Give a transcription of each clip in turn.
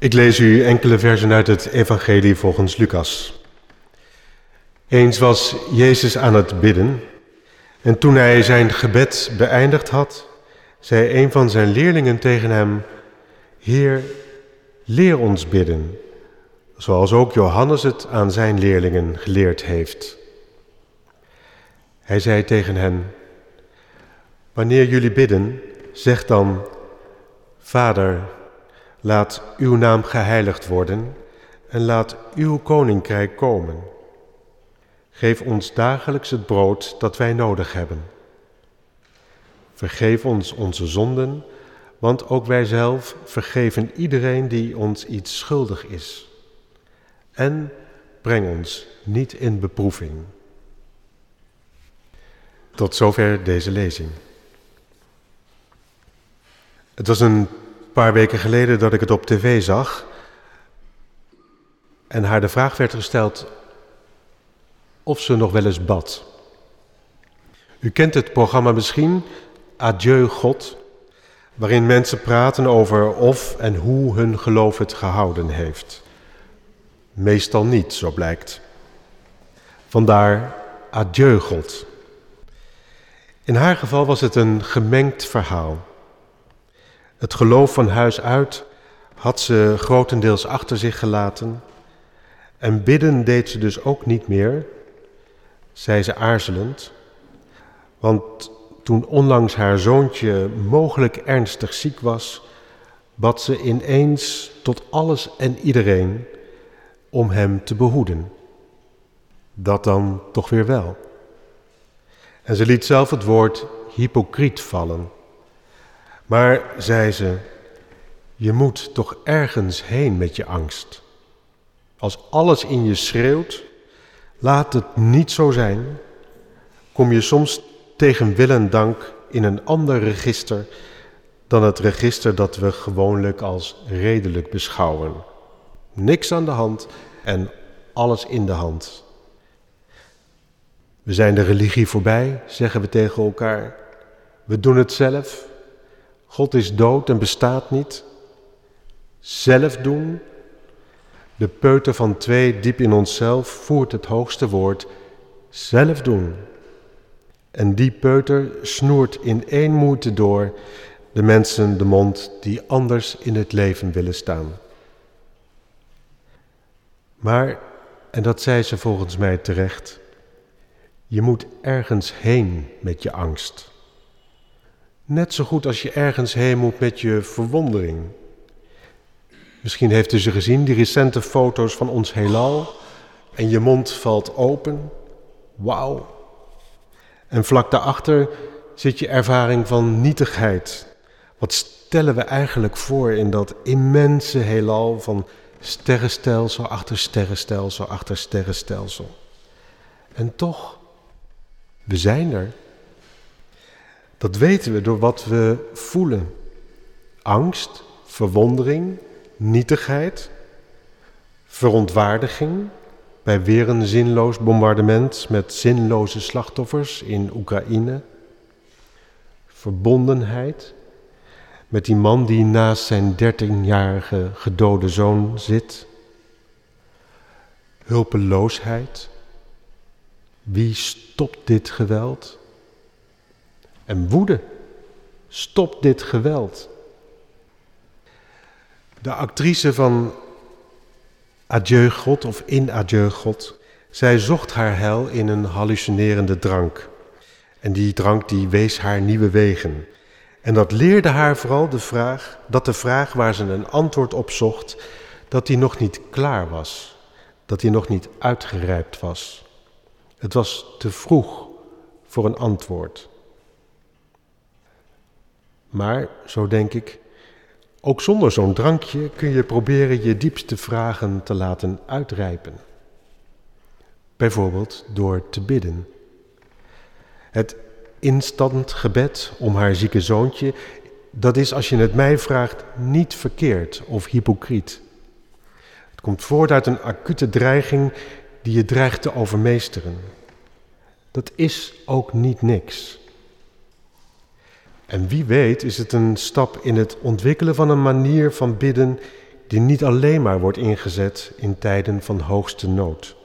Ik lees u enkele versen uit het Evangelie volgens Lucas. Eens was Jezus aan het bidden en toen hij zijn gebed beëindigd had, zei een van zijn leerlingen tegen hem, Heer, leer ons bidden, zoals ook Johannes het aan zijn leerlingen geleerd heeft. Hij zei tegen hen, Wanneer jullie bidden, zeg dan, Vader, laat uw naam geheiligd worden en laat uw koninkrijk komen. Geef ons dagelijks het brood dat wij nodig hebben. Vergeef ons onze zonden, want ook wij zelf vergeven iedereen die ons iets schuldig is. En breng ons niet in beproeving. Tot zover deze lezing. Het was een paar weken geleden dat ik het op tv zag en haar de vraag werd gesteld of ze nog wel eens bad. U kent het programma misschien, Adieu God, waarin mensen praten over of en hoe hun geloof het gehouden heeft. Meestal niet, zo blijkt. Vandaar Adieu God. In haar geval was het een gemengd verhaal. Het geloof van huis uit had ze grotendeels achter zich gelaten. En bidden deed ze dus ook niet meer, zei ze aarzelend. Want toen onlangs haar zoontje mogelijk ernstig ziek was, bad ze ineens tot alles en iedereen om hem te behoeden. Dat dan toch weer wel. En ze liet zelf het woord hypocriet vallen. Maar, zei ze, je moet toch ergens heen met je angst. Als alles in je schreeuwt, laat het niet zo zijn, kom je soms tegen wil en dank in een ander register dan het register dat we gewoonlijk als redelijk beschouwen. Niks aan de hand en alles in de hand. We zijn de religie voorbij, zeggen we tegen elkaar. We doen het zelf. God is dood en bestaat niet. Zelf doen. De peuter van twee diep in onszelf voert het hoogste woord. Zelf doen. En die peuter snoert in één moeite door de mensen de mond die anders in het leven willen staan. Maar, en dat zei ze volgens mij terecht, je moet ergens heen met je angst. Net zo goed als je ergens heen moet met je verwondering. Misschien heeft u ze gezien, die recente foto's van ons heelal. En je mond valt open. Wauw. En vlak daarachter zit je ervaring van nietigheid. Wat stellen we eigenlijk voor in dat immense heelal van sterrenstelsel achter sterrenstelsel achter sterrenstelsel? En toch we zijn er. Dat weten we door wat we voelen. Angst, verwondering, nietigheid, verontwaardiging bij weer een zinloos bombardement met zinloze slachtoffers in Oekraïne. Verbondenheid met die man die naast zijn dertienjarige gedode zoon zit. Hulpeloosheid wie stopt dit geweld? En woede. Stop dit geweld. De actrice van Adieu God of in Adieu God, zij zocht haar hel in een hallucinerende drank. En die drank die wees haar nieuwe wegen. En dat leerde haar vooral de vraag, dat de vraag waar ze een antwoord op zocht, dat die nog niet klaar was, dat die nog niet uitgerijpt was. Het was te vroeg voor een antwoord. Maar, zo denk ik, ook zonder zo'n drankje kun je proberen je diepste vragen te laten uitrijpen. Bijvoorbeeld door te bidden. Het instant gebed om haar zieke zoontje, dat is als je het mij vraagt niet verkeerd of hypocriet. Het komt voort uit een acute dreiging die je dreigt te overmeesteren. Dat is ook niet niks. En wie weet is het een stap in het ontwikkelen van een manier van bidden die niet alleen maar wordt ingezet in tijden van hoogste nood.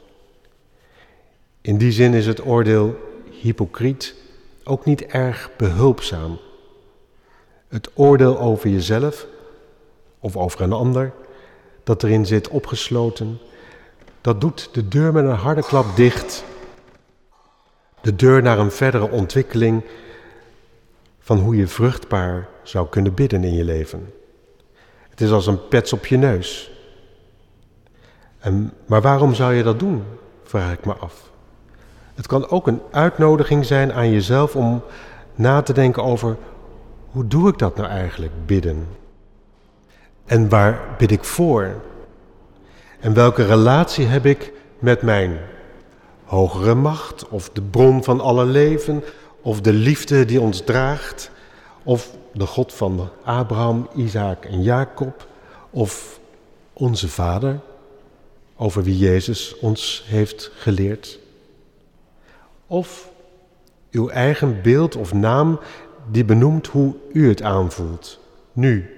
In die zin is het oordeel hypocriet ook niet erg behulpzaam. Het oordeel over jezelf of over een ander dat erin zit opgesloten, dat doet de deur met een harde klap dicht. De deur naar een verdere ontwikkeling van hoe je vruchtbaar zou kunnen bidden in je leven. Het is als een pets op je neus. En, maar waarom zou je dat doen, vraag ik me af. Het kan ook een uitnodiging zijn aan jezelf om na te denken over hoe doe ik dat nou eigenlijk, bidden? En waar bid ik voor? En welke relatie heb ik met mijn hogere macht of de bron van alle leven of de liefde die ons draagt of de God van Abraham, Isaac en Jacob of onze Vader over wie Jezus ons heeft geleerd? Of uw eigen beeld of naam die benoemt hoe u het aanvoelt, nu,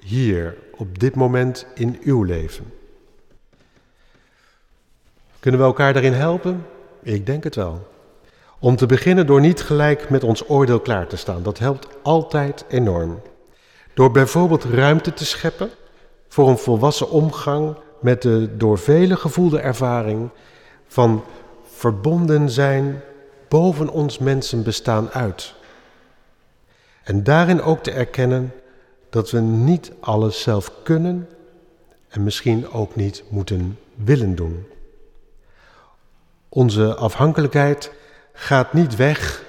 hier, op dit moment in uw leven. Kunnen we elkaar daarin helpen? Ik denk het wel. Om te beginnen door niet gelijk met ons oordeel klaar te staan. Dat helpt altijd enorm. Door bijvoorbeeld ruimte te scheppen voor een volwassen omgang met de door velen gevoelde ervaring van verbonden zijn boven ons mensen bestaan uit. En daarin ook te erkennen dat we niet alles zelf kunnen en misschien ook niet moeten willen doen. Onze afhankelijkheid gaat niet weg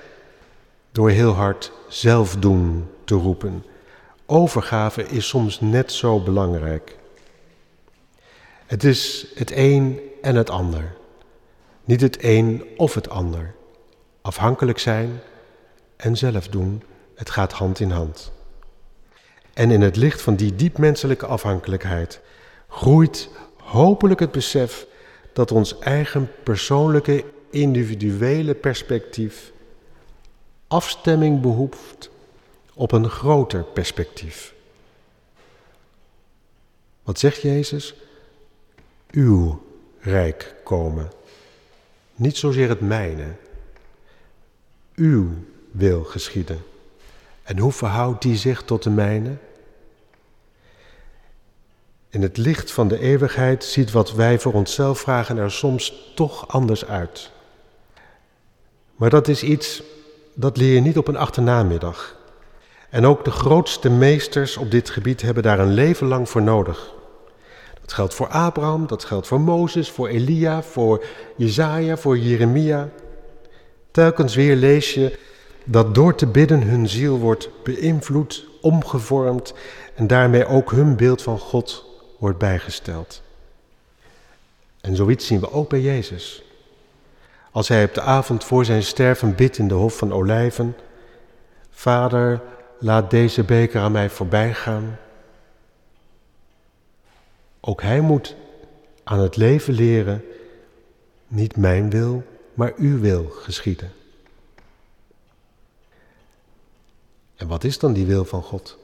door heel hard zelf doen te roepen. Overgave is soms net zo belangrijk. Het is het een en het ander. Niet het een of het ander. Afhankelijk zijn en zelf doen, het gaat hand in hand. En in het licht van die diep menselijke afhankelijkheid groeit hopelijk het besef dat ons eigen persoonlijke individuele perspectief afstemming behoeft op een groter perspectief. Wat zegt Jezus? Uw rijk komen. Niet zozeer het mijne. Uw wil geschieden. En hoe verhoudt die zich tot de mijne? In het licht van de eeuwigheid ziet wat wij voor onszelf vragen er soms toch anders uit. Maar dat is iets dat leer je niet op een achternamiddag. En ook de grootste meesters op dit gebied hebben daar een leven lang voor nodig. Dat geldt voor Abraham, dat geldt voor Mozes, voor Elia, voor Jezaja, voor Jeremia. Telkens weer lees je dat door te bidden hun ziel wordt beïnvloed, omgevormd en daarmee ook hun beeld van God wordt bijgesteld. En zoiets zien we ook bij Jezus. Als hij op de avond voor zijn sterven bidt in de Hof van Olijven, Vader, laat deze beker aan mij voorbij gaan. Ook hij moet aan het leven leren, niet mijn wil, maar uw wil geschieden. En wat is dan die wil van God?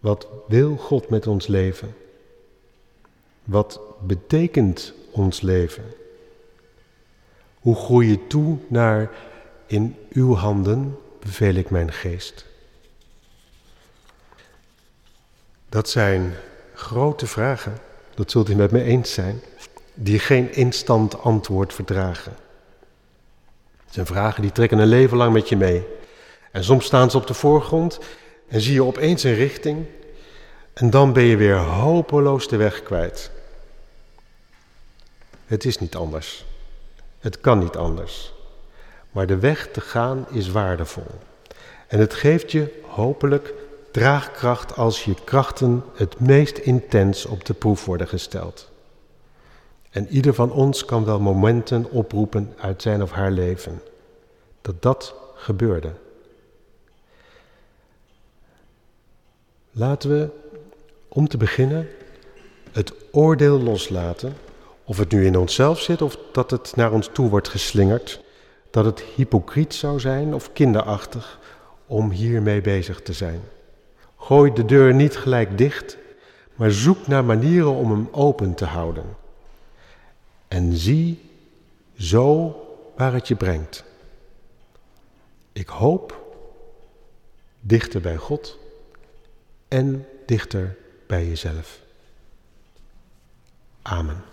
Wat wil God met ons leven? Wat betekent ons leven? Hoe groei je toe naar in uw handen beveel ik mijn geest? Dat zijn grote vragen, dat zult u met me eens zijn, die geen instant antwoord verdragen. Het zijn vragen die trekken een leven lang met je mee. En soms staan ze op de voorgrond en zie je opeens een richting en dan ben je weer hopeloos de weg kwijt. Het is niet anders. Het kan niet anders. Maar de weg te gaan is waardevol. En het geeft je hopelijk draagkracht als je krachten het meest intens op de proef worden gesteld. En ieder van ons kan wel momenten oproepen uit zijn of haar leven dat dat gebeurde. Laten we, om te beginnen, het oordeel loslaten of het nu in onszelf zit of dat het naar ons toe wordt geslingerd. Dat het hypocriet zou zijn of kinderachtig om hiermee bezig te zijn. Gooi de deur niet gelijk dicht, maar zoek naar manieren om hem open te houden. En zie zo waar het je brengt. Ik hoop dichter bij God en dichter bij jezelf. Amen.